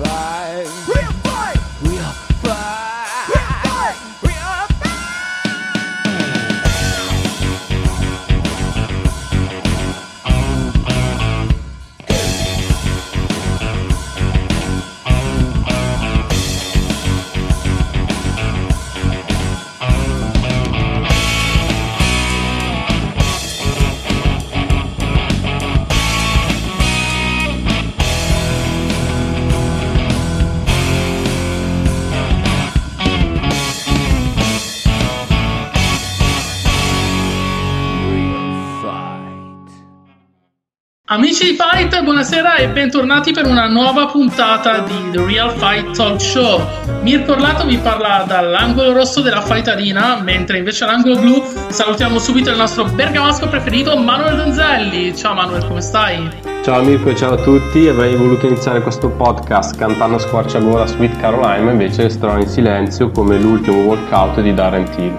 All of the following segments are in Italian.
Real Amici di Fight, buonasera e bentornati per una nuova puntata di The Real Fight Talk Show. Mirko Orlato vi parla dall'angolo rosso della Fight Arena, mentre invece all'angolo blu salutiamo subito il nostro bergamasco preferito Manuel Donzelli. Ciao Manuel, come stai? Ciao Mirko e ciao a tutti, avrei voluto iniziare questo podcast cantando a squarciagola Sweet Caroline, ma invece resterò in silenzio come l'ultimo walkout di Darren Till.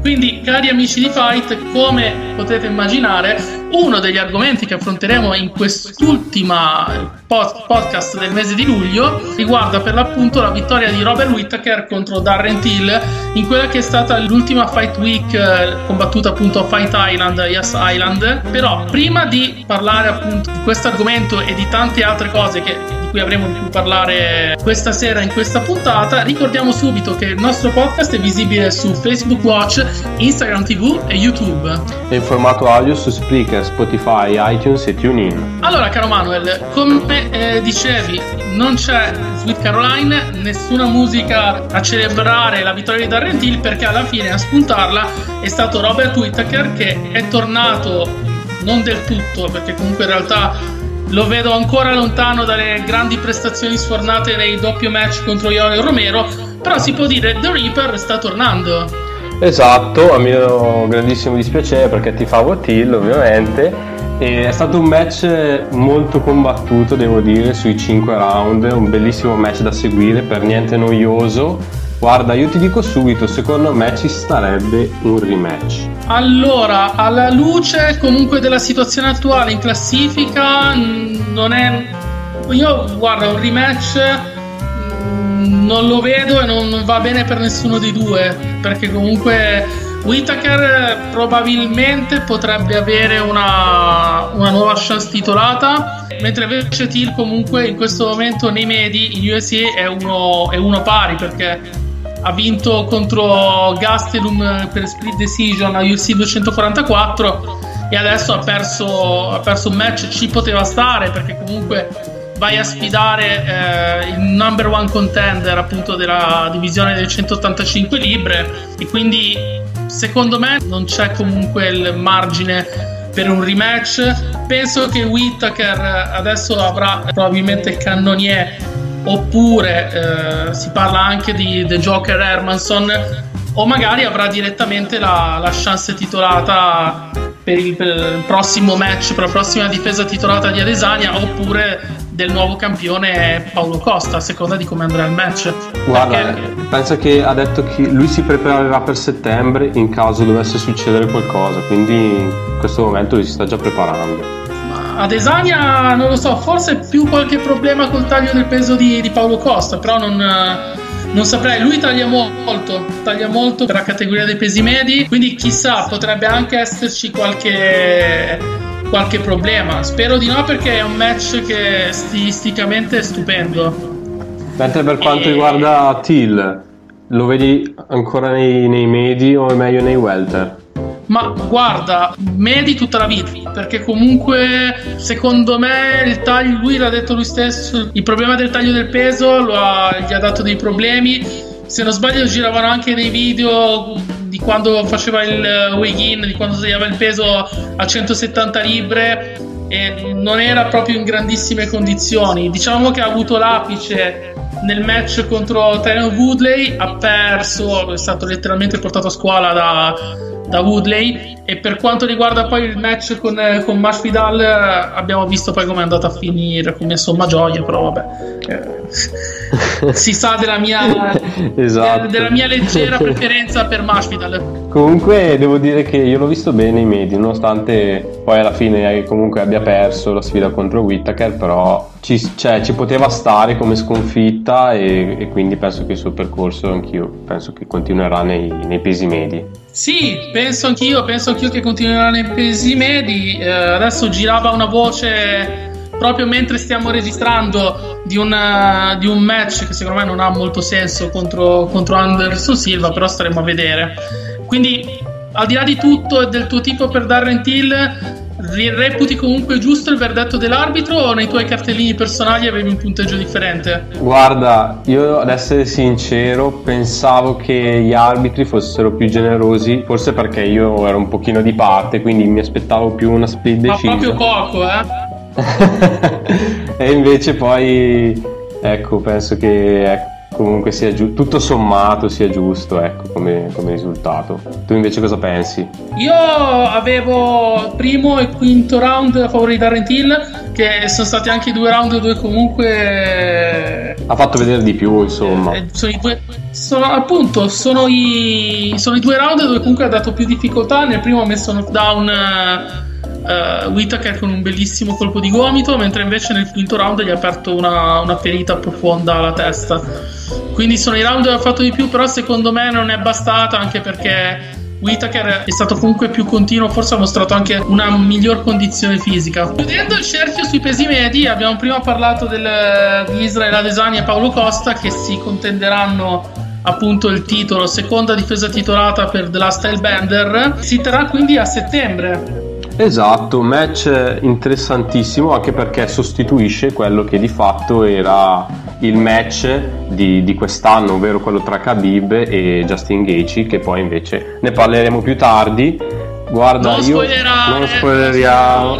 Quindi, cari amici di Fight, come potete immaginare, uno degli argomenti che affronteremo in quest'ultima pod- podcast del mese di luglio riguarda per l'appunto la vittoria di Robert Whittaker contro Darren Till in quella che è stata l'ultima Fight Week eh, combattuta appunto a Fight Island, Yes Island. Però, prima di parlare appunto di questo argomento e di tante altre cose che, di cui avremo di cui parlare questa sera in questa puntata, ricordiamo subito che il nostro podcast è visibile su Facebook Watch, Instagram TV e YouTube. E formato audio su Spreaker, Spotify, iTunes e TuneIn. Allora, caro Manuel, come eh, dicevi, non c'è Sweet Caroline, nessuna musica a celebrare la vittoria di Darren Till perché alla fine a spuntarla è stato Robert Whittaker che è tornato non del tutto, perché comunque in realtà lo vedo ancora lontano dalle grandi prestazioni sfornate nei doppio match contro Yoel Romero, però si può dire The Reaper sta tornando. Esatto, a mio grandissimo dispiacere perché ti fa Till ovviamente. E è stato un match molto combattuto, devo dire, sui 5 round, un bellissimo match da seguire, per niente noioso. Guarda, io ti dico subito, secondo me ci starebbe un rematch. Allora, alla luce comunque della situazione attuale in classifica, non è. Io guarda, un rematch non lo vedo e non, va bene per nessuno dei due. Perché comunque Whitaker probabilmente potrebbe avere una, una nuova chance titolata. Mentre invece Till comunque in questo momento nei medi in USA è uno, è uno pari perché ha vinto contro Gastelum per split decision a UFC 244 e adesso ha perso, ha perso un match ci poteva stare perché comunque vai a sfidare eh, il number one contender appunto della divisione delle 185 libbre e quindi secondo me non c'è comunque il margine per un rematch. Penso che Whittaker adesso avrà probabilmente il cannonier oppure eh, si parla anche di The Joker Hermanson o magari avrà direttamente la, la chance titolata per il, per il prossimo match, per la prossima difesa titolata di Adesania oppure del nuovo campione Paolo Costa a seconda di come andrà il match Guarda, Perché- pensa che ha detto che lui si preparerà per settembre in caso dovesse succedere qualcosa, quindi in questo momento si sta già preparando. Ma Adesanya non lo so, forse più qualche problema col taglio del peso di, di Paolo Costa, però non, eh, non saprei. Lui taglia molto, taglia molto per la categoria dei pesi medi, quindi chissà, potrebbe anche esserci qualche qualche problema. Spero di no perché è un match che stilisticamente è stupendo. Mentre per quanto E- riguarda Till, lo vedi ancora nei, nei medi o è meglio nei welter? Ma guarda, medi tutta la vita, perché comunque secondo me il taglio, lui l'ha detto lui stesso, il problema del taglio del peso lo ha- gli ha dato dei problemi. Se non sbaglio giravano anche dei video di quando faceva il weigh-in, di quando tagliava il peso a 170 libbre e non era proprio in grandissime condizioni. Diciamo che ha avuto l'apice nel match contro Tyron Woodley, ha perso, è stato letteralmente portato a scuola da, da Woodley e per quanto riguarda poi il match con, eh, con Masvidal eh, abbiamo visto poi come è andato a finire come somma gioia però vabbè eh, si sa della mia, Esatto. della mia leggera preferenza per Masvidal Comunque devo dire che io l'ho visto bene ai medi, nonostante poi alla fine eh, comunque abbia perso la sfida contro Whittaker, però ci, cioè, ci poteva stare come sconfitta e, e quindi penso che il suo percorso anch'io penso che continuerà nei, nei pesi medi. Sì, penso anch'io, penso anch'io che continuerà nei pesi medi. Eh, adesso girava una voce proprio mentre stiamo registrando di, una- di un match che secondo me non ha molto senso contro, contro Anderson Silva, però staremo a vedere. Quindi, al di là di tutto e del tuo tipo per Darren Till, reputi comunque giusto il verdetto dell'arbitro o nei tuoi cartellini personali avevi un punteggio differente? Guarda, io ad essere sincero pensavo che gli arbitri fossero più generosi, forse perché io ero un pochino di parte, quindi mi aspettavo più una split Ma decision. proprio poco, eh? e invece poi ecco penso che ecco, comunque sia giu- tutto sommato sia giusto ecco come, come risultato tu invece cosa pensi? Io avevo primo e quinto round a favore di Darren Till, che sono stati anche due round dove comunque. ha fatto vedere di più insomma eh, sono i due, sono, appunto, sono i, sono i due round dove comunque ha dato più difficoltà. Nel primo ha messo knockdown uh, Whittaker con un bellissimo colpo di gomito, mentre invece nel quinto round gli ha aperto una, una ferita profonda alla testa. Quindi sono i round dove ha fatto di più, però secondo me non è bastata anche perché Whittaker è stato comunque più continuo, forse ha mostrato anche una miglior condizione fisica. Chiudendo il cerchio sui pesi medi, abbiamo prima parlato del, di Israele Adesanya e Paolo Costa che si contenderanno appunto il titolo, seconda difesa titolata per The Last Bender. Si terrà quindi a settembre. Esatto match interessantissimo anche perché sostituisce quello che di fatto era il match di, di quest'anno ovvero quello tra Khabib e Justin Gaethje che poi invece ne parleremo più tardi guarda Non io spoilerare, non spoileriamo.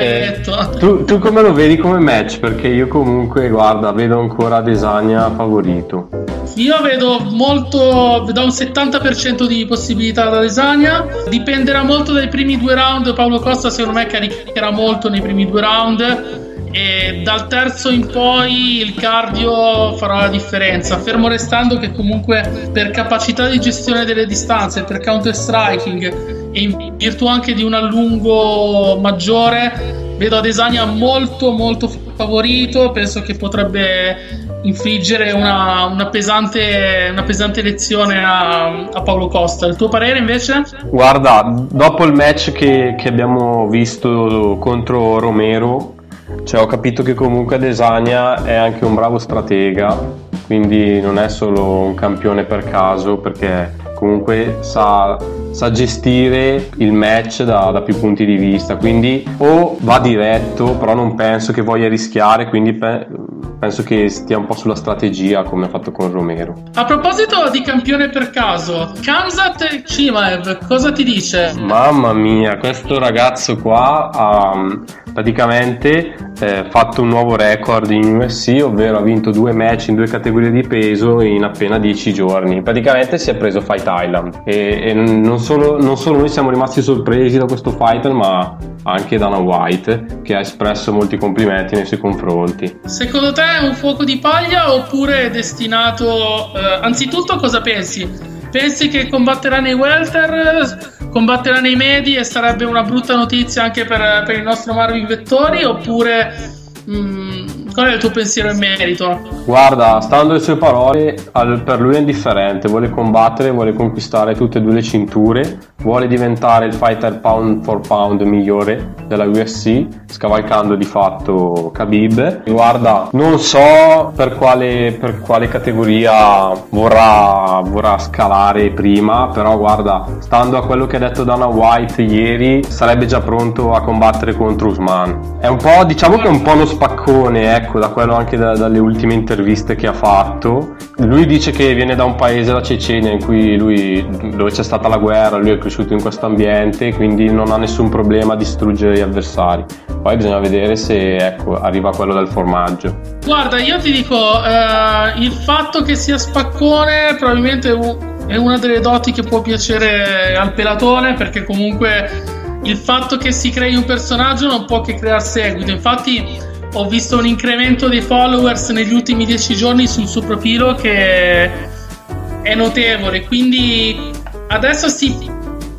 Eh, tu, tu come lo vedi come match? Perché io comunque, guarda, vedo ancora Desagna favorito. Io vedo molto, vedo un 70% di possibilità da Desagna. Dipenderà molto dai primi due round. Paolo Costa, secondo me, caricherà molto nei primi due round. E dal terzo in poi il cardio farà la differenza. Fermo restando che, comunque, per capacità di gestione delle distanze, per counter striking e in virtù anche di un allungo maggiore, vedo Adesanya molto, molto favorito. Penso che potrebbe infliggere una, una pesante, una pesante lezione a, a Paolo Costa. Il tuo parere invece? Guarda, dopo il match che, che abbiamo visto contro Romero, cioè ho capito che comunque Desagna è anche un bravo stratega, quindi non è solo un campione per caso, perché comunque sa, sa gestire il match da, da più punti di vista. Quindi o va diretto, però non penso che voglia rischiare, quindi pe- penso che stia un po' sulla strategia come ha fatto con Romero. A proposito di campione per caso, Kamzat Chimaev, cosa ti dice? Mamma mia, questo ragazzo qua ha mm, praticamente eh, fatto un nuovo record in UFC, ovvero ha vinto due match in due categorie di peso in appena 10 giorni. Praticamente si è preso Fight Island e, e non, solo, non solo noi siamo rimasti sorpresi da questo fighter, ma anche Dana White che ha espresso molti complimenti nei suoi confronti. Secondo te è un fuoco di paglia oppure è destinato... eh, anzitutto cosa pensi? Pensi che combatterà nei welter, combatterà nei medi e sarebbe una brutta notizia anche per, per il nostro Marvin Vettori oppure... mm, qual è il tuo pensiero in merito? Guarda, stando alle sue parole, al- per lui è indifferente, vuole combattere, vuole conquistare tutte e due le cinture, vuole diventare il fighter pound for pound migliore della UFC, scavalcando di fatto Khabib. Guarda, non so per quale, per quale categoria vorrà, vorrà scalare prima, però guarda, stando a quello che ha detto Dana White ieri, sarebbe già pronto a combattere contro Usman. È un po', diciamo che è un po' uno spaccone, ecco, da quello anche da, dalle ultime interviste che ha fatto. Lui dice che viene da un paese, la Cecenia, in cui lui, dove c'è stata la guerra, lui è cresciuto cresciuto in questo ambiente, quindi non ha nessun problema a distruggere gli avversari. Poi bisogna vedere se ecco, arriva quello del formaggio. Guarda, io ti dico, eh, il fatto che sia spaccone probabilmente è una delle doti che può piacere al pelatone, perché comunque il fatto che si crei un personaggio non può che creare seguito. Infatti ho visto un incremento dei followers negli ultimi dieci giorni sul suo profilo che è notevole, quindi adesso si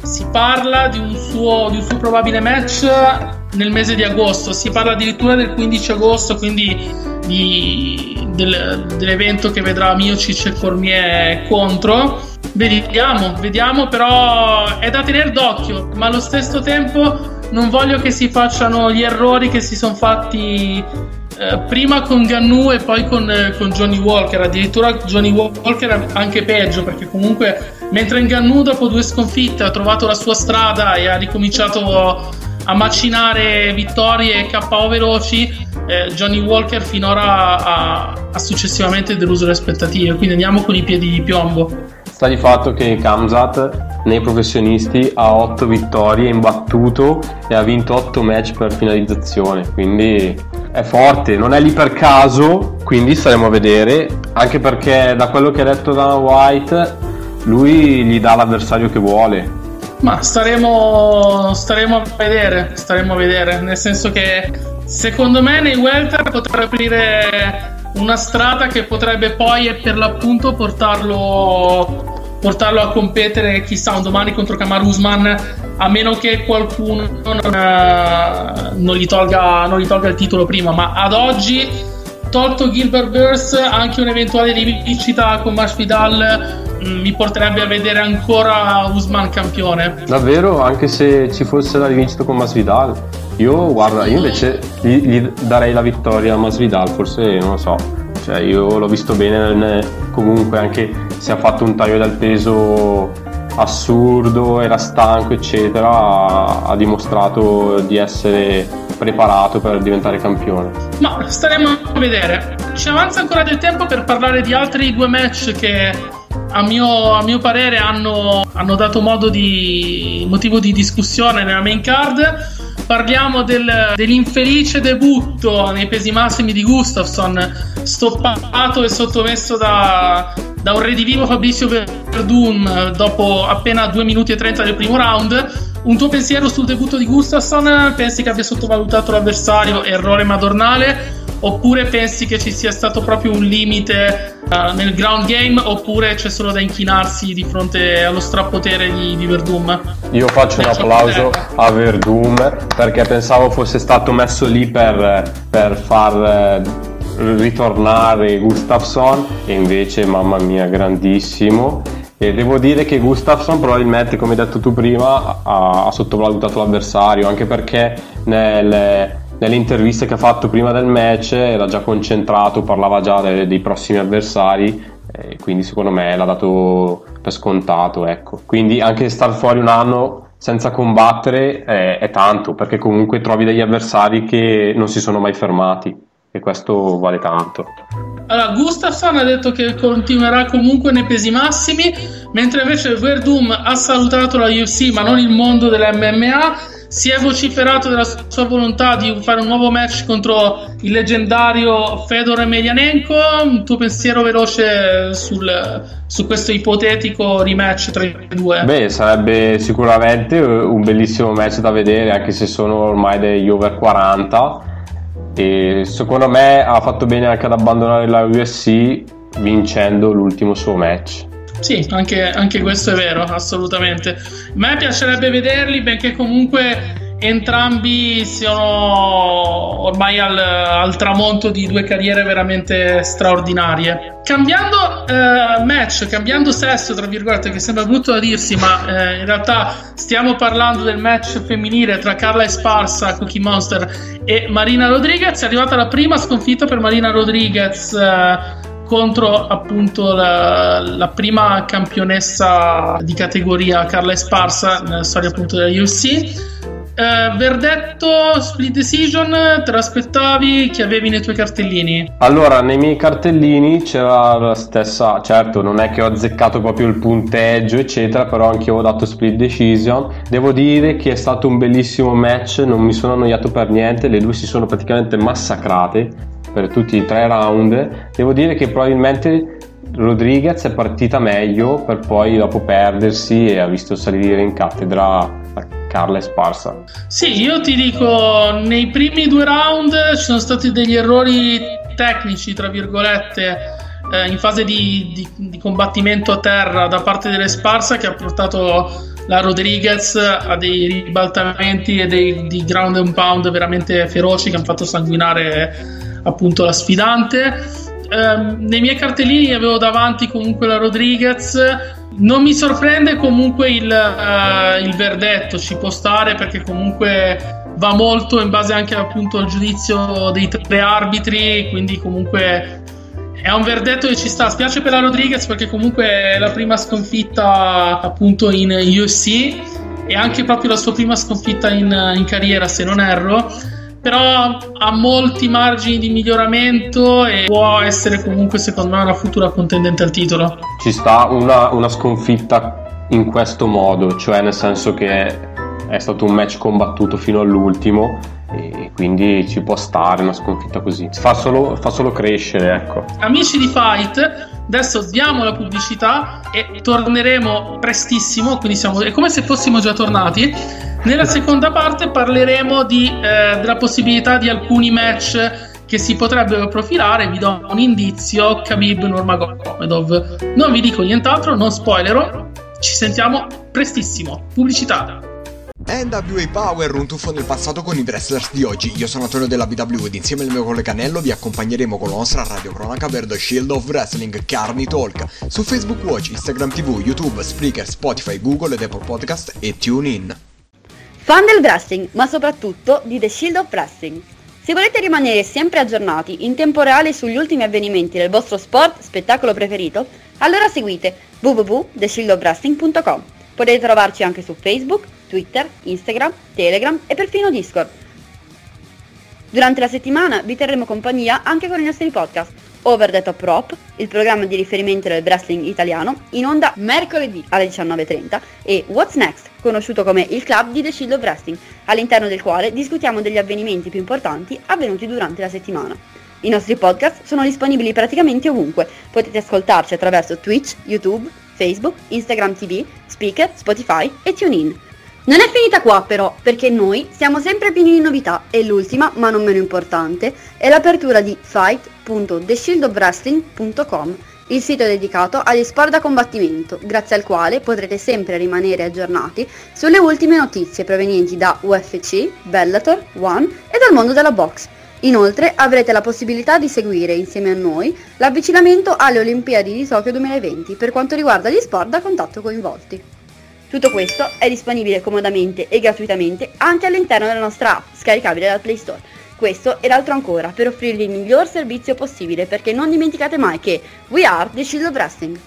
si parla di un, suo, di un suo probabile match nel mese di agosto, si parla addirittura del 15 agosto, quindi di, del, dell'evento che vedrà Miocic e Cormier contro. Vediamo, vediamo, però è da tenere d'occhio, ma allo stesso tempo non voglio che si facciano gli errori che si sono fatti eh, prima con Gannu e poi con, eh, con, Johnny Walker. Addirittura Johnny Walker è anche peggio perché comunque mentre in Gannu dopo due sconfitte ha trovato la sua strada e ha ricominciato a macinare vittorie e KO veloci, eh, Johnny Walker finora ha, ha successivamente deluso le aspettative. Quindi andiamo con i piedi di piombo. Sta di fatto che Kamzat nei professionisti ha 8 vittorie, imbattuto e ha vinto 8 match per finalizzazione, quindi è forte, non è lì per caso, quindi staremo a vedere, anche perché da quello che ha detto Dana White, lui gli dà l'avversario che vuole. Ma staremo, staremo a vedere, staremo a vedere, nel senso che secondo me nei welter potrà aprire una strada che potrebbe poi per l'appunto portarlo, portarlo a competere chissà un domani contro Kamar Usman a meno che qualcuno non, uh, non, gli tolga, non, gli tolga, il titolo prima. Ma ad oggi tolto Gilbert Burst anche un'eventuale rivincita con Masvidal mm, mi porterebbe a vedere ancora Usman campione. Davvero? Anche se ci fosse la rivincita con Masvidal io, guarda, io invece gli, gli, darei la vittoria a Masvidal, forse non lo so. Cioè, io l'ho visto bene, comunque anche se ha fatto un taglio del peso assurdo, era stanco, eccetera, ha, ha dimostrato di essere preparato per diventare campione. Ma staremo a vedere. Ci avanza ancora del tempo per parlare di altri due match che a mio, a mio parere hanno, hanno dato modo di motivo di discussione nella main card parliamo del, dell'infelice debutto nei pesi massimi di Gustafsson, stoppato e sottomesso da, da un redivivo Fabrizio Verdun dopo appena 2 minuti e 30 del primo round. Un tuo pensiero sul debutto di Gustafsson? Pensi che abbia sottovalutato l'avversario? Errore madornale? Oppure pensi che ci sia stato proprio un limite uh, nel ground game? Oppure c'è solo da inchinarsi di fronte allo strapotere di, di Verdum? Io faccio un applauso a Verdum perché pensavo fosse stato messo lì per, per far eh, ritornare Gustafsson e invece mamma mia grandissimo e devo dire che Gustafsson probabilmente come hai detto tu prima ha, ha sottovalutato l'avversario anche perché nel, nelle interviste che ha fatto prima del match era già concentrato, parlava già dei, dei prossimi avversari quindi secondo me l'ha dato per scontato. Ecco. Quindi anche star fuori un anno senza combattere è, è tanto perché comunque trovi degli avversari che non si sono mai fermati e questo vale tanto. Allora, Gustafsson ha detto che continuerà comunque nei pesi massimi, mentre invece Verdum ha salutato la UFC ma non il mondo dell'MMA si è vociferato della sua volontà di fare un nuovo match contro il leggendario Fedor Emelianenko. Un tuo pensiero veloce sul, su questo ipotetico rematch tra i due? Beh, sarebbe sicuramente un bellissimo match da vedere, anche se sono ormai degli over 40. E secondo me ha fatto bene anche ad abbandonare la UFC vincendo l'ultimo suo match. Sì, anche, anche, questo è vero, assolutamente. A me piacerebbe vederli perché comunque entrambi sono ormai al, al, tramonto di due carriere veramente straordinarie. Cambiando eh, match, cambiando sesso, tra virgolette, che sembra brutto da dirsi, ma eh, in realtà stiamo parlando del match femminile tra Carla Esparsa, Cookie Monster e Marina Rodriguez. È arrivata la prima sconfitta per Marina Rodriguez. Eh, contro appunto la, la, prima campionessa di categoria Carla Esparsa nella storia appunto della UFC. Eh, verdetto split decision, te lo aspettavi? Che avevi nei tuoi cartellini? Allora, nei miei cartellini c'era la stessa, certo, non è che ho azzeccato proprio il punteggio, eccetera, però anche io ho dato split decision. Devo dire che è stato un bellissimo match, non mi sono annoiato per niente, le due si sono praticamente massacrate per tutti i tre round. Devo dire che probabilmente Rodriguez è partita meglio per poi dopo perdersi e ha visto salire in cattedra Carla è sparsa. Sì, io ti dico, nei primi due round ci sono stati degli errori tecnici, tra virgolette, eh, in fase di, di, di, combattimento a terra da parte delle sparsa che ha portato la Rodriguez a dei ribaltamenti e dei di ground and pound veramente feroci che hanno fatto sanguinare appunto la sfidante. Eh, nei miei cartellini avevo davanti comunque la Rodriguez non mi sorprende comunque il, uh, il, verdetto, ci può stare perché comunque va molto in base anche appunto al giudizio dei tre arbitri, quindi comunque è un verdetto che ci sta. Spiace per la Rodriguez perché comunque è la prima sconfitta appunto in UFC e anche proprio la sua prima sconfitta in, in carriera se non erro però ha molti margini di miglioramento e può essere comunque secondo me una futura contendente al titolo. Ci sta una, una sconfitta in questo modo, cioè nel senso che è stato un match combattuto fino all'ultimo e quindi ci può stare una sconfitta così. Fa solo, fa solo crescere, ecco. Amici di Fight, adesso diamo la pubblicità e torneremo prestissimo, quindi siamo, è come se fossimo già tornati nella seconda parte parleremo di, eh, della possibilità di alcuni match che si potrebbero profilare. Vi do un indizio: Khabib Nurmagomedov. Non vi dico nient'altro, non spoilerò. Ci sentiamo prestissimo. Pubblicità. NWA Power, un tuffo nel passato con i wrestlers di oggi. Io sono Antonio della BW ed insieme al mio collega Nello vi accompagneremo con la nostra radio cronaca per The Shield of Wrestling Carni Talk su Facebook Watch, Instagram TV, YouTube, Spreaker, Spotify, Google ed Apple Podcast e TuneIn. Fan del wrestling, ma soprattutto di The Shield of Wrestling. Se volete rimanere sempre aggiornati in tempo reale sugli ultimi avvenimenti del vostro sport, spettacolo preferito, allora seguite www.theshieldofwrestling.com. Potete trovarci anche su Facebook, Twitter, Instagram, Telegram e perfino Discord. Durante la settimana vi terremo compagnia anche con i nostri podcast Over the Top Rope, il programma di riferimento del wrestling italiano, in onda mercoledì alle 19.30 e What's Next, conosciuto come il club di The Shield of Wrestling, all'interno del quale discutiamo degli avvenimenti più importanti avvenuti durante la settimana. I nostri podcast sono disponibili praticamente ovunque, potete ascoltarci attraverso Twitch, YouTube, Facebook, Instagram TV, Speaker, Spotify e TuneIn. Non è finita qua però, perché noi siamo sempre pieni di novità e l'ultima, ma non meno importante, è l'apertura di fight.theshieldofwrestling.com, il sito dedicato agli sport da combattimento, grazie al quale potrete sempre rimanere aggiornati sulle ultime notizie provenienti da UFC, Bellator, One e dal mondo della box. Inoltre avrete la possibilità di seguire insieme a noi l'avvicinamento alle Olimpiadi di Tokyo 2020 per quanto riguarda gli sport da contatto coinvolti. Tutto questo è disponibile comodamente e gratuitamente anche all'interno della nostra app, scaricabile dal Play Store. Questo e l'altro ancora per offrirvi il miglior servizio possibile perché non dimenticate mai che we are the Shield of Wrestling.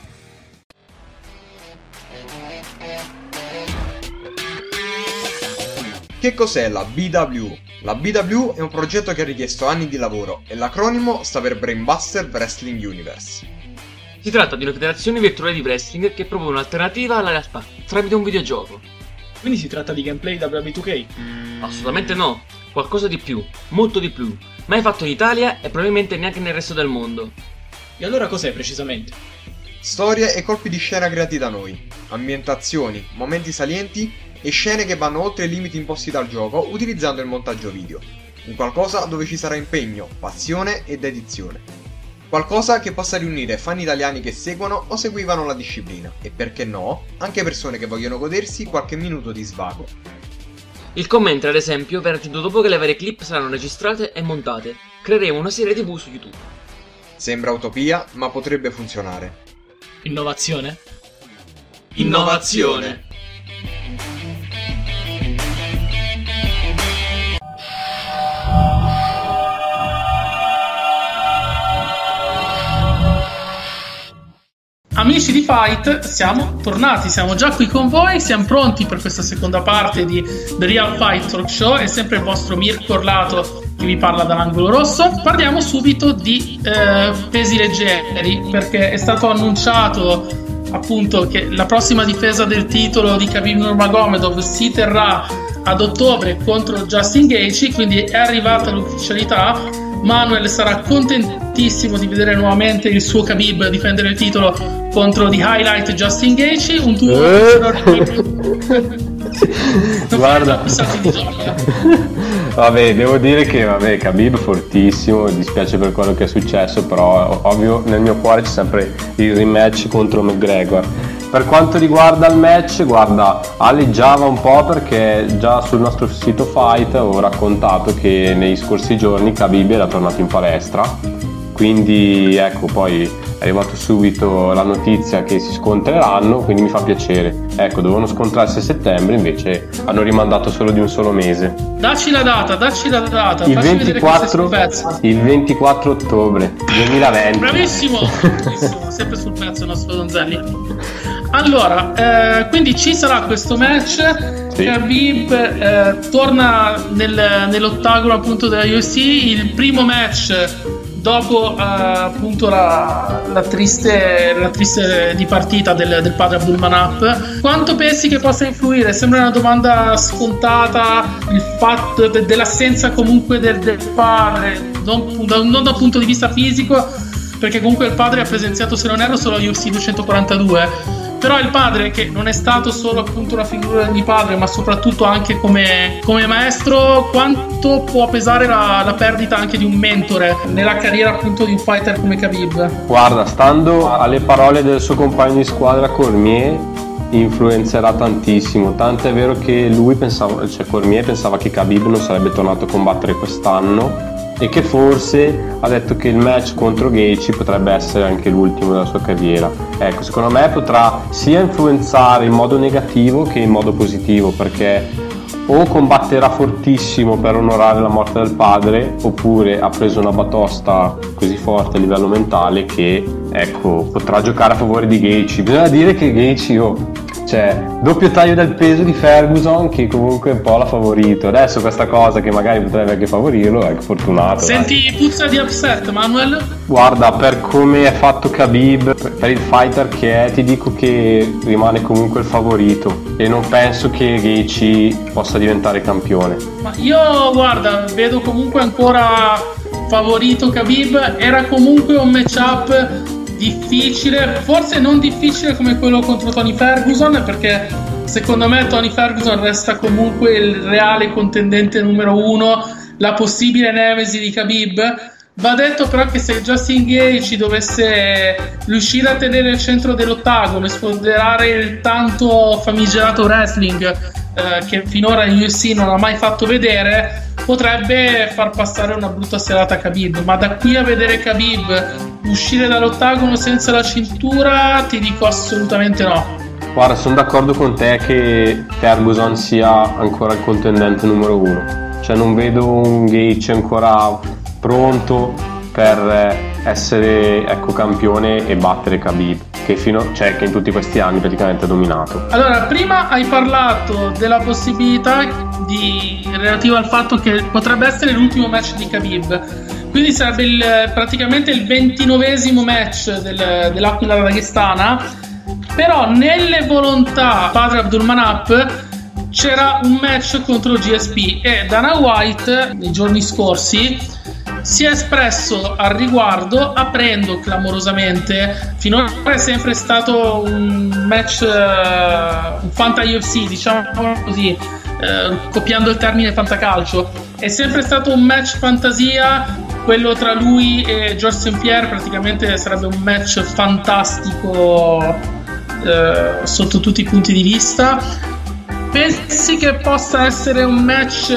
Che cos'è la BW? La BW è un progetto che ha richiesto anni di lavoro e l'acronimo sta per Brainbuster Wrestling Universe. Si tratta di una federazione virtuale di wrestling che propone un'alternativa alla realtà tramite un videogioco. Quindi si tratta di gameplay WB2K? Mm, assolutamente no, qualcosa di più, molto di più, mai fatto in Italia e probabilmente neanche nel resto del mondo. E allora cos'è precisamente? Storie e colpi di scena creati da noi, ambientazioni, momenti salienti e scene che vanno oltre i limiti imposti dal gioco utilizzando il montaggio video. Un qualcosa dove ci sarà impegno, passione e dedizione. Qualcosa che possa riunire fan italiani che seguono o seguivano la disciplina e perché no, anche persone che vogliono godersi qualche minuto di svago. Il commentary, ad esempio, verrà aggiunto dopo che le varie clip saranno registrate e montate. Creeremo una serie TV su YouTube. Sembra utopia, ma potrebbe funzionare. Innovazione? Innovazione. Amici di Fight, siamo tornati, siamo già qui con voi, siamo pronti per questa seconda parte di The Real Fight Talk Show, è sempre il vostro Mirko Orlato che vi parla dall'angolo rosso. Parliamo subito di eh, pesi leggeri, perché è stato annunciato appunto che la prossima difesa del titolo di Khabib Nurmagomedov si terrà ad ottobre contro Justin Gaethje, quindi è arrivata l'ufficialità. Manuel sarà contentissimo di vedere nuovamente il suo Khabib difendere il titolo contro di Highlight Justin Gaethje, un tuo Eh. Guarda. Vabbè, devo dire che vabbè, Khabib fortissimo, mi dispiace per quello che è successo, però ovvio nel mio cuore c'è sempre il rematch contro McGregor. Per quanto riguarda il match, guarda, alleggiava un po' perché già sul nostro sito Fight avevo raccontato che nei scorsi giorni Khabib era tornato in palestra quindi ecco poi è arrivato subito la notizia che si scontreranno quindi mi fa piacere ecco dovevano scontrarsi a settembre invece hanno rimandato solo di un solo mese Dacci la data, dacci la data. il facci vedere che sei 24, sul pezzo. il 24 ottobre 2020 Bravissimo, bravissimo, sempre sul pezzo il nostro Donzelli. Allora, eh, quindi ci sarà questo match. Sì. Khabib eh, torna nel- nell'ottagono appunto della UFC. Il primo match dopo eh, appunto la, la triste, la triste dipartita del, del padre Abdulmanap. Quanto pensi che possa influire? Sembra una domanda scontata il fatto de- dell'assenza comunque del, del padre, non, da- non dal punto di vista fisico, perché comunque il padre ha presenziato, se non erro, solo UFC 242. Però il padre, che non è stato solo appunto una figura di padre, ma soprattutto anche come, come maestro, quanto può pesare la, la perdita anche di un mentore nella carriera appunto di un fighter come Khabib? Guarda, stando alle parole del suo compagno di squadra Cormier, influenzerà tantissimo. Tanto è vero che lui pensava, cioè Cormier pensava che Khabib non sarebbe tornato a combattere quest'anno e che forse ha detto che il match contro Gaethje potrebbe essere anche l'ultimo della sua carriera. Ecco, secondo me potrà sia influenzare in modo negativo che in modo positivo perché o combatterà fortissimo per onorare la morte del padre oppure ha preso una batosta così forte a livello mentale che ecco potrà giocare a favore di Gaethje bisogna dire che Gaethje oh, cioè doppio taglio del peso di Ferguson che comunque un po' l'ha favorito adesso questa cosa che magari potrebbe anche favorirlo ecco fortunato dai. Senti puzza di upset, Manuel? Guarda, per come è fatto Khabib, per il fighter che è, ti dico che rimane comunque il favorito e non penso che Gaethje possa diventare campione. Ma io guarda, vedo comunque ancora favorito Khabib, era comunque un matchup difficile, forse non difficile come quello contro Tony Ferguson, perché secondo me Tony Ferguson resta comunque il reale contendente numero uno, la possibile nemesi di Khabib. Va detto però che se Justin Gage dovesse riuscire a tenere il centro dell'ottagono e sfoderare il tanto famigerato wrestling eh, che finora in UFC non ha mai fatto vedere, potrebbe far passare una brutta serata a Khabib. Ma da qui a vedere Khabib uscire dall'ottagono senza la cintura, ti dico assolutamente no. Guarda, sono d'accordo con te che Ferguson sia ancora il contendente numero uno. Cioè non vedo un Gage ancora pronto per essere ecco, campione e battere Khabib, che, fino, cioè, che in tutti questi anni praticamente ha dominato. Allora, prima hai parlato della possibilità di, relativa al fatto che potrebbe essere l'ultimo match di Khabib. Quindi sarebbe il- praticamente il ventinovesimo match del, dell'Aquila Daghestana. Però nelle volontà padre Abdulmanap c'era un match contro GSP e Dana White nei giorni scorsi si è espresso al riguardo aprendo clamorosamente finora è sempre stato un match eh, un fanta UFC diciamo così eh, copiando il termine fantacalcio è sempre stato un match fantasia quello tra lui e George St. Pierre praticamente sarebbe un match fantastico eh, sotto tutti i punti di vista pensi che possa essere un match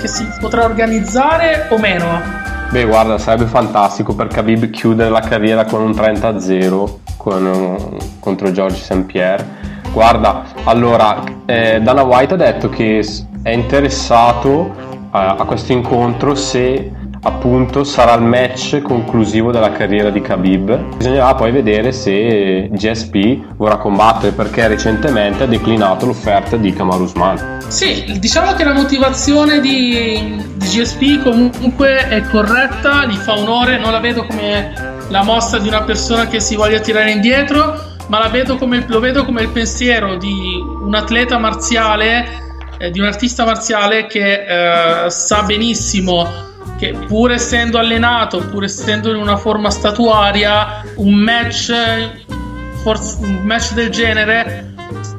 che si potrà organizzare o meno? Beh, guarda, sarebbe fantastico per Khabib chiudere la carriera con un 30-0 con, contro George St. Pierre. Guarda, allora, eh, Dana White ha detto che è interessato a, a questo incontro se appunto sarà il match conclusivo della carriera di Khabib. Bisognerà poi vedere se GSP vorrà combattere perché recentemente ha declinato l'offerta di Kamaru Usman. Sì, diciamo che la motivazione di, di GSP comunque è corretta, gli fa onore, non la vedo come la mossa di una persona che si voglia tirare indietro, ma vedo come, lo vedo come il pensiero di un atleta marziale, eh, di un artista marziale che eh, sa benissimo che pur essendo allenato, pur essendo in una forma statuaria, un match, forse, un match del genere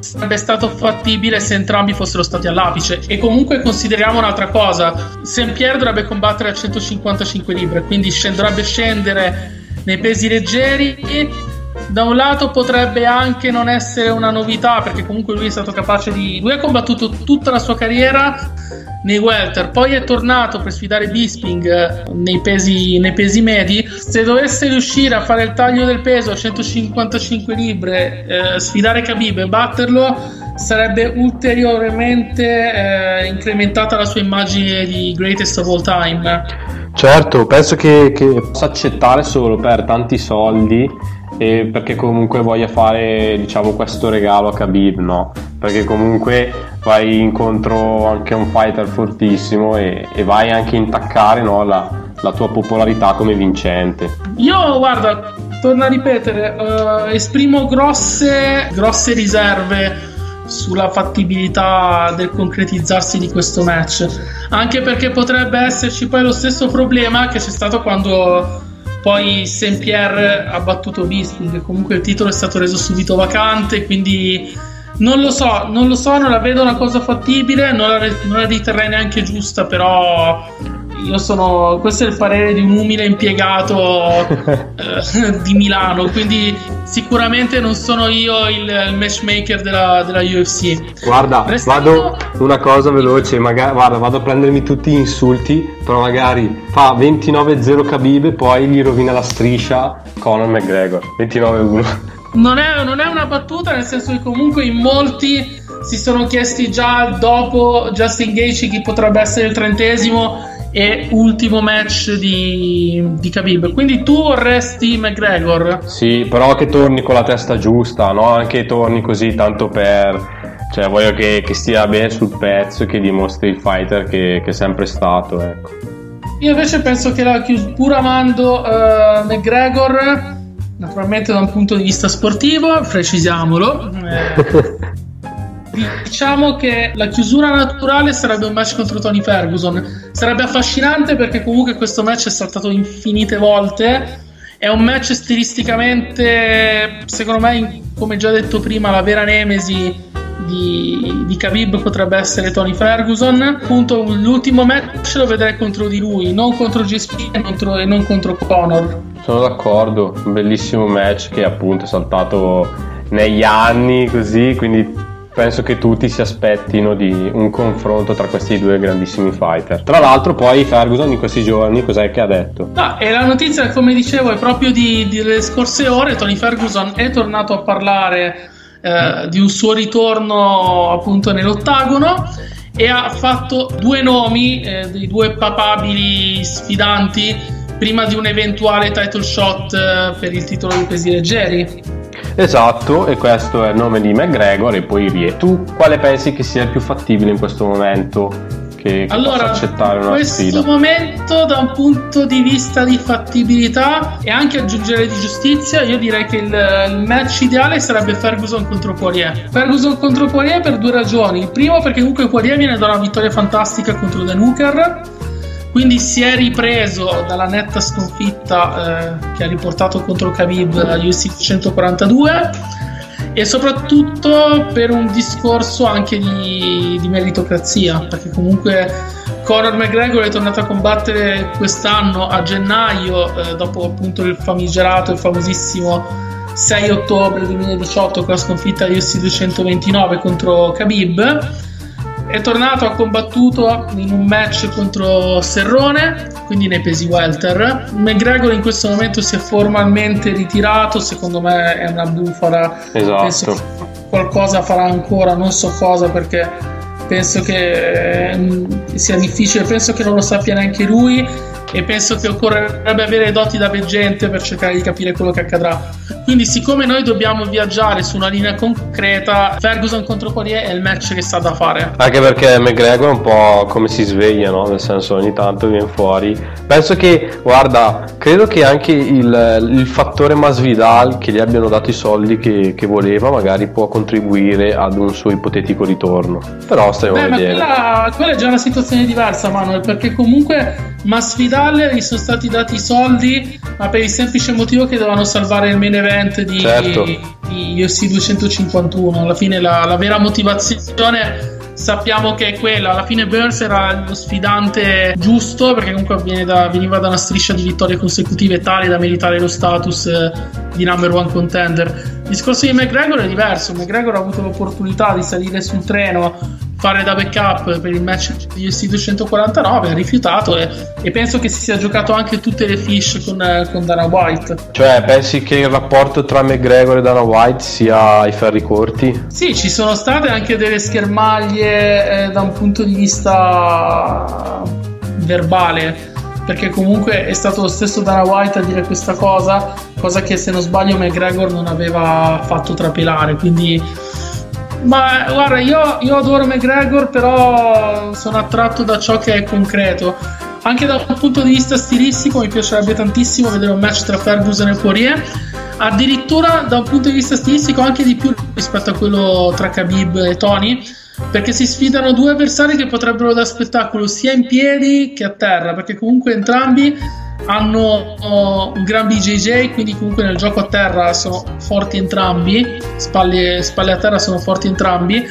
sarebbe stato fattibile se entrambi fossero stati all'apice. E comunque consideriamo un'altra cosa: Saint Pierre dovrebbe combattere a 155 libbre, quindi dovrebbe scendere nei pesi leggeri. Da un lato potrebbe anche non essere una novità, perché comunque lui è stato capace di. Lui ha combattuto tutta la sua carriera nei welter, poi è tornato per sfidare Bisping eh, nei pesi, nei pesi medi. Se dovesse riuscire a fare il taglio del peso a 155 libbre, eh, sfidare Khabib e batterlo, sarebbe ulteriormente eh, incrementata la sua immagine di greatest of all time. Certo, penso che, che possa accettare solo per tanti soldi e perché comunque voglia fare diciamo questo regalo a Khabib, no? Perché comunque vai incontro anche a un fighter fortissimo e, e vai anche a intaccare no, la, la, tua popolarità come vincente. Io guarda, torno a ripetere, uh, esprimo grosse, grosse riserve sulla fattibilità del concretizzarsi di questo match anche perché potrebbe esserci poi lo stesso problema che c'è stato quando poi Saint Pierre ha battuto Bisping comunque il titolo è stato reso subito vacante quindi non lo so, non lo so, non la vedo una cosa fattibile, non la, non la riterrei neanche giusta, però io sono. Questo è il parere di un umile impiegato eh, di Milano. Quindi, sicuramente non sono io il, il matchmaker della, della, UFC. Guarda, Restando... vado una cosa veloce. Magari, guarda, vado a prendermi tutti gli insulti. Però magari fa 29-0 Khabib e poi gli rovina la striscia Conor McGregor 29-1 non è, non è una battuta, nel senso che comunque in molti si sono chiesti già dopo Justin Gage chi potrebbe essere il trentesimo e ultimo match di, di Khabib. Quindi tu vorresti McGregor? Sì, però che torni con la testa giusta, no? Anche torni così tanto per... Cioè, voglio che, che stia bene sul pezzo e che dimostri il fighter che, che è sempre stato, ecco. Io invece penso che la chiusura, pur amando uh, McGregor naturalmente da un punto di vista sportivo, precisiamolo. Eh, diciamo che la chiusura naturale sarebbe un match contro Tony Ferguson. Sarebbe affascinante perché comunque questo match è saltato infinite volte. È un match stilisticamente, secondo me, come già detto prima, la vera nemesi di, di Khabib potrebbe essere Tony Ferguson. Appunto, l'ultimo match lo vedrei contro di lui, non contro GSP e non contro Conor. Sono d'accordo, un bellissimo match che appunto è saltato negli anni così, quindi penso che tutti si aspettino di un confronto tra questi due grandissimi fighter. Tra l'altro poi Ferguson in questi giorni cos'è che ha detto? No, e la notizia come dicevo è proprio di, di delle scorse ore, Tony Ferguson è tornato a parlare eh, di un suo ritorno appunto nell'ottagono e ha fatto due nomi eh, dei due papabili sfidanti prima di un eventuale title shot eh, per il titolo di pesi leggeri. Esatto, e questo è il nome di McGregor e poi Rie. Tu quale pensi che sia il più fattibile in questo momento? Che, che allora, accettare una in questo sfida? momento, da un punto di vista di fattibilità e anche aggiungere di giustizia, io direi che il, il match ideale sarebbe Ferguson contro Poirier. Ferguson contro Poirier per due ragioni. Il primo, perché comunque Poirier viene da una vittoria fantastica contro The Nuker quindi si è ripreso dalla netta sconfitta eh, che ha riportato contro Khabib a UFC 142 e soprattutto per un discorso anche di, di meritocrazia perché comunque Conor McGregor è tornato a combattere quest'anno a gennaio eh, dopo appunto il famigerato e famosissimo 6 ottobre 2018 con la sconfitta di UFC 229 contro Khabib. È tornato, ha combattuto in un match contro Serrone, quindi nei pesi welter. McGregor in questo momento si è formalmente ritirato, secondo me è una bufala. Esatto. Penso che qualcosa farà ancora, non so cosa perché penso che eh, sia difficile, penso che non lo sappia neanche lui e penso che occorrerebbe avere doti da veggente per cercare di capire quello che accadrà. Quindi, siccome noi dobbiamo viaggiare su una linea concreta, Ferguson contro Poirier è il match che sta da fare. Anche perché McGregor è un po' come si sveglia, no? Nel senso, ogni tanto viene fuori. Penso che, guarda, credo che anche il, il fattore Masvidal che gli abbiano dato i soldi che, che, voleva, magari può contribuire ad un suo ipotetico ritorno. Però stiamo Beh, a vedere. Ma quella, quella è già una situazione diversa, Manuel, perché comunque Masvidal gli sono stati dati i soldi, ma per il semplice motivo che dovevano salvare il main event di, Certo. di UFC 251. Alla fine la, la vera motivazione sappiamo che è quella. Alla fine Burns era lo sfidante giusto, perché comunque viene da- veniva da una striscia di vittorie consecutive tale da meritare lo status eh, di number one contender. Il discorso di McGregor è diverso. McGregor ha avuto l'opportunità di salire sul treno, fare da backup per il match di UFC 249, ha rifiutato e, e penso che si sia giocato anche tutte le fish con, con Dana White. Cioè, pensi che il rapporto tra McGregor e Dana White sia ai ferri corti? Sì, ci sono state anche delle schermaglie eh, da un punto di vista verbale, perché comunque è stato lo stesso Dana White a dire questa cosa, cosa che se non sbaglio McGregor non aveva fatto trapelare, quindi... Ma guarda, io, io adoro McGregor, però sono attratto da ciò che è concreto. Anche da un punto di vista stilistico mi piacerebbe tantissimo vedere un match tra Ferguson e Poirier. Addirittura da un punto di vista stilistico anche di più rispetto a quello tra Khabib e Tony. Perché si sfidano due avversari che potrebbero dare spettacolo sia in piedi che a terra. Perché comunque entrambi hanno oh, un gran BJJ, quindi comunque nel gioco a terra sono forti entrambi, spalle, spalle a terra sono forti entrambi,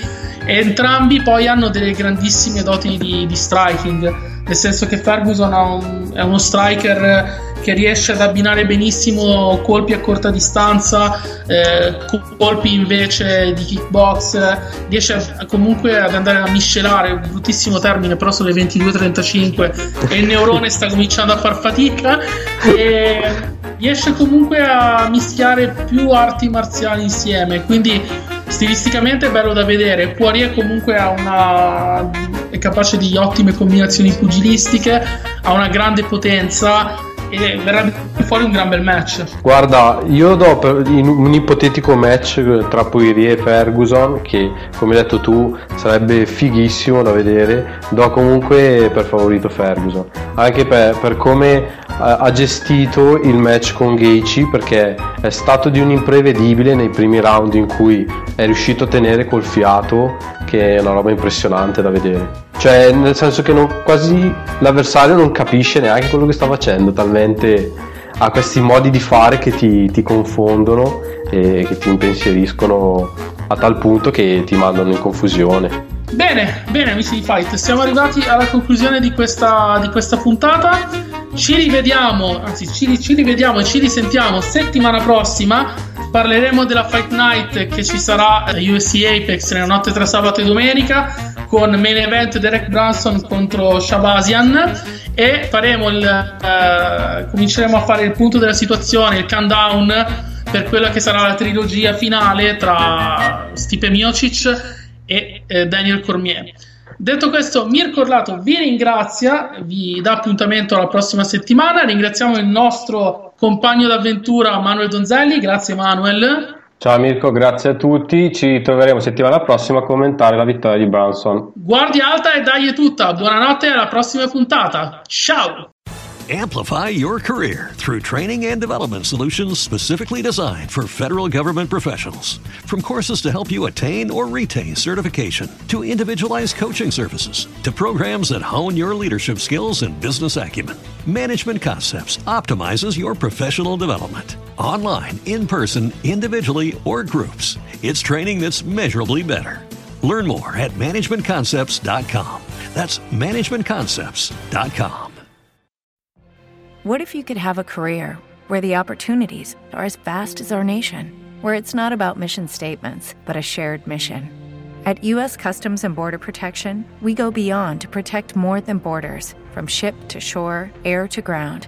e entrambi poi hanno delle grandissime doti di, di striking, nel senso che Ferguson un- è uno striker che riesce ad abbinare benissimo colpi a corta distanza, eh, colpi invece di kickbox, riesce a- comunque ad andare a miscelare, un bruttissimo termine, però sono le 22.35 e il neurone sta cominciando a far fatica e riesce comunque a mischiare più arti marziali insieme, quindi stilisticamente è bello da vedere. Poirier comunque una è capace di ottime combinazioni pugilistiche, ha una grande potenza e verrebbe fuori un gran bel match. Guarda, io do in un ipotetico match tra Poirier e Ferguson, che come hai detto tu sarebbe fighissimo da vedere, do comunque per favorito Ferguson, anche per, per come eh, ha gestito il match con Gaethje, perché è stato di un imprevedibile nei primi round in cui è riuscito a tenere col fiato, che è una roba impressionante da vedere. Cioè, nel senso che non- quasi l'avversario non capisce neanche quello che sta facendo, talmente ha questi modi di fare che ti, ti confondono e che ti impensieriscono a tal punto che ti mandano in confusione. Bene, bene amici di Fight, siamo arrivati alla conclusione di questa, di questa puntata. Ci rivediamo, anzi ci, ci rivediamo e ci risentiamo settimana prossima. Parleremo della Fight Night che ci sarà a USC Apex nella notte tra sabato e domenica con main event Derek Branson contro Shabazian e faremo il, eh, cominceremo a fare il punto della situazione, il countdown per quella che sarà la trilogia finale tra Stipe Miocic e eh, Daniel Cormier. Detto questo, Mirko Orlato vi ringrazia, vi dà appuntamento alla prossima settimana. Ringraziamo il nostro compagno d'avventura Manuel Donzelli. Grazie Manuel. Ciao Mirko, grazie a tutti, ci troveremo settimana prossima a commentare la vittoria di Branson. Guardia alta e dai tutta. Buonanotte e alla prossima puntata. Ciao! Amplify your career through training and development solutions specifically designed for federal government professionals. From courses to help you attain or retain certification, to individualized coaching services, to programs that hone your leadership skills and business acumen, Management Concepts optimizes your professional development. Online, in person, individually, or groups, it's training that's measurably better. Learn more at managementconcepts.com. That's managementconcepts.com. What if you could have a career where the opportunities are as vast as our nation, where it's not about mission statements, but a shared mission. At U.S. Customs and Border Protection, we go beyond to protect more than borders from ship to shore, air to ground.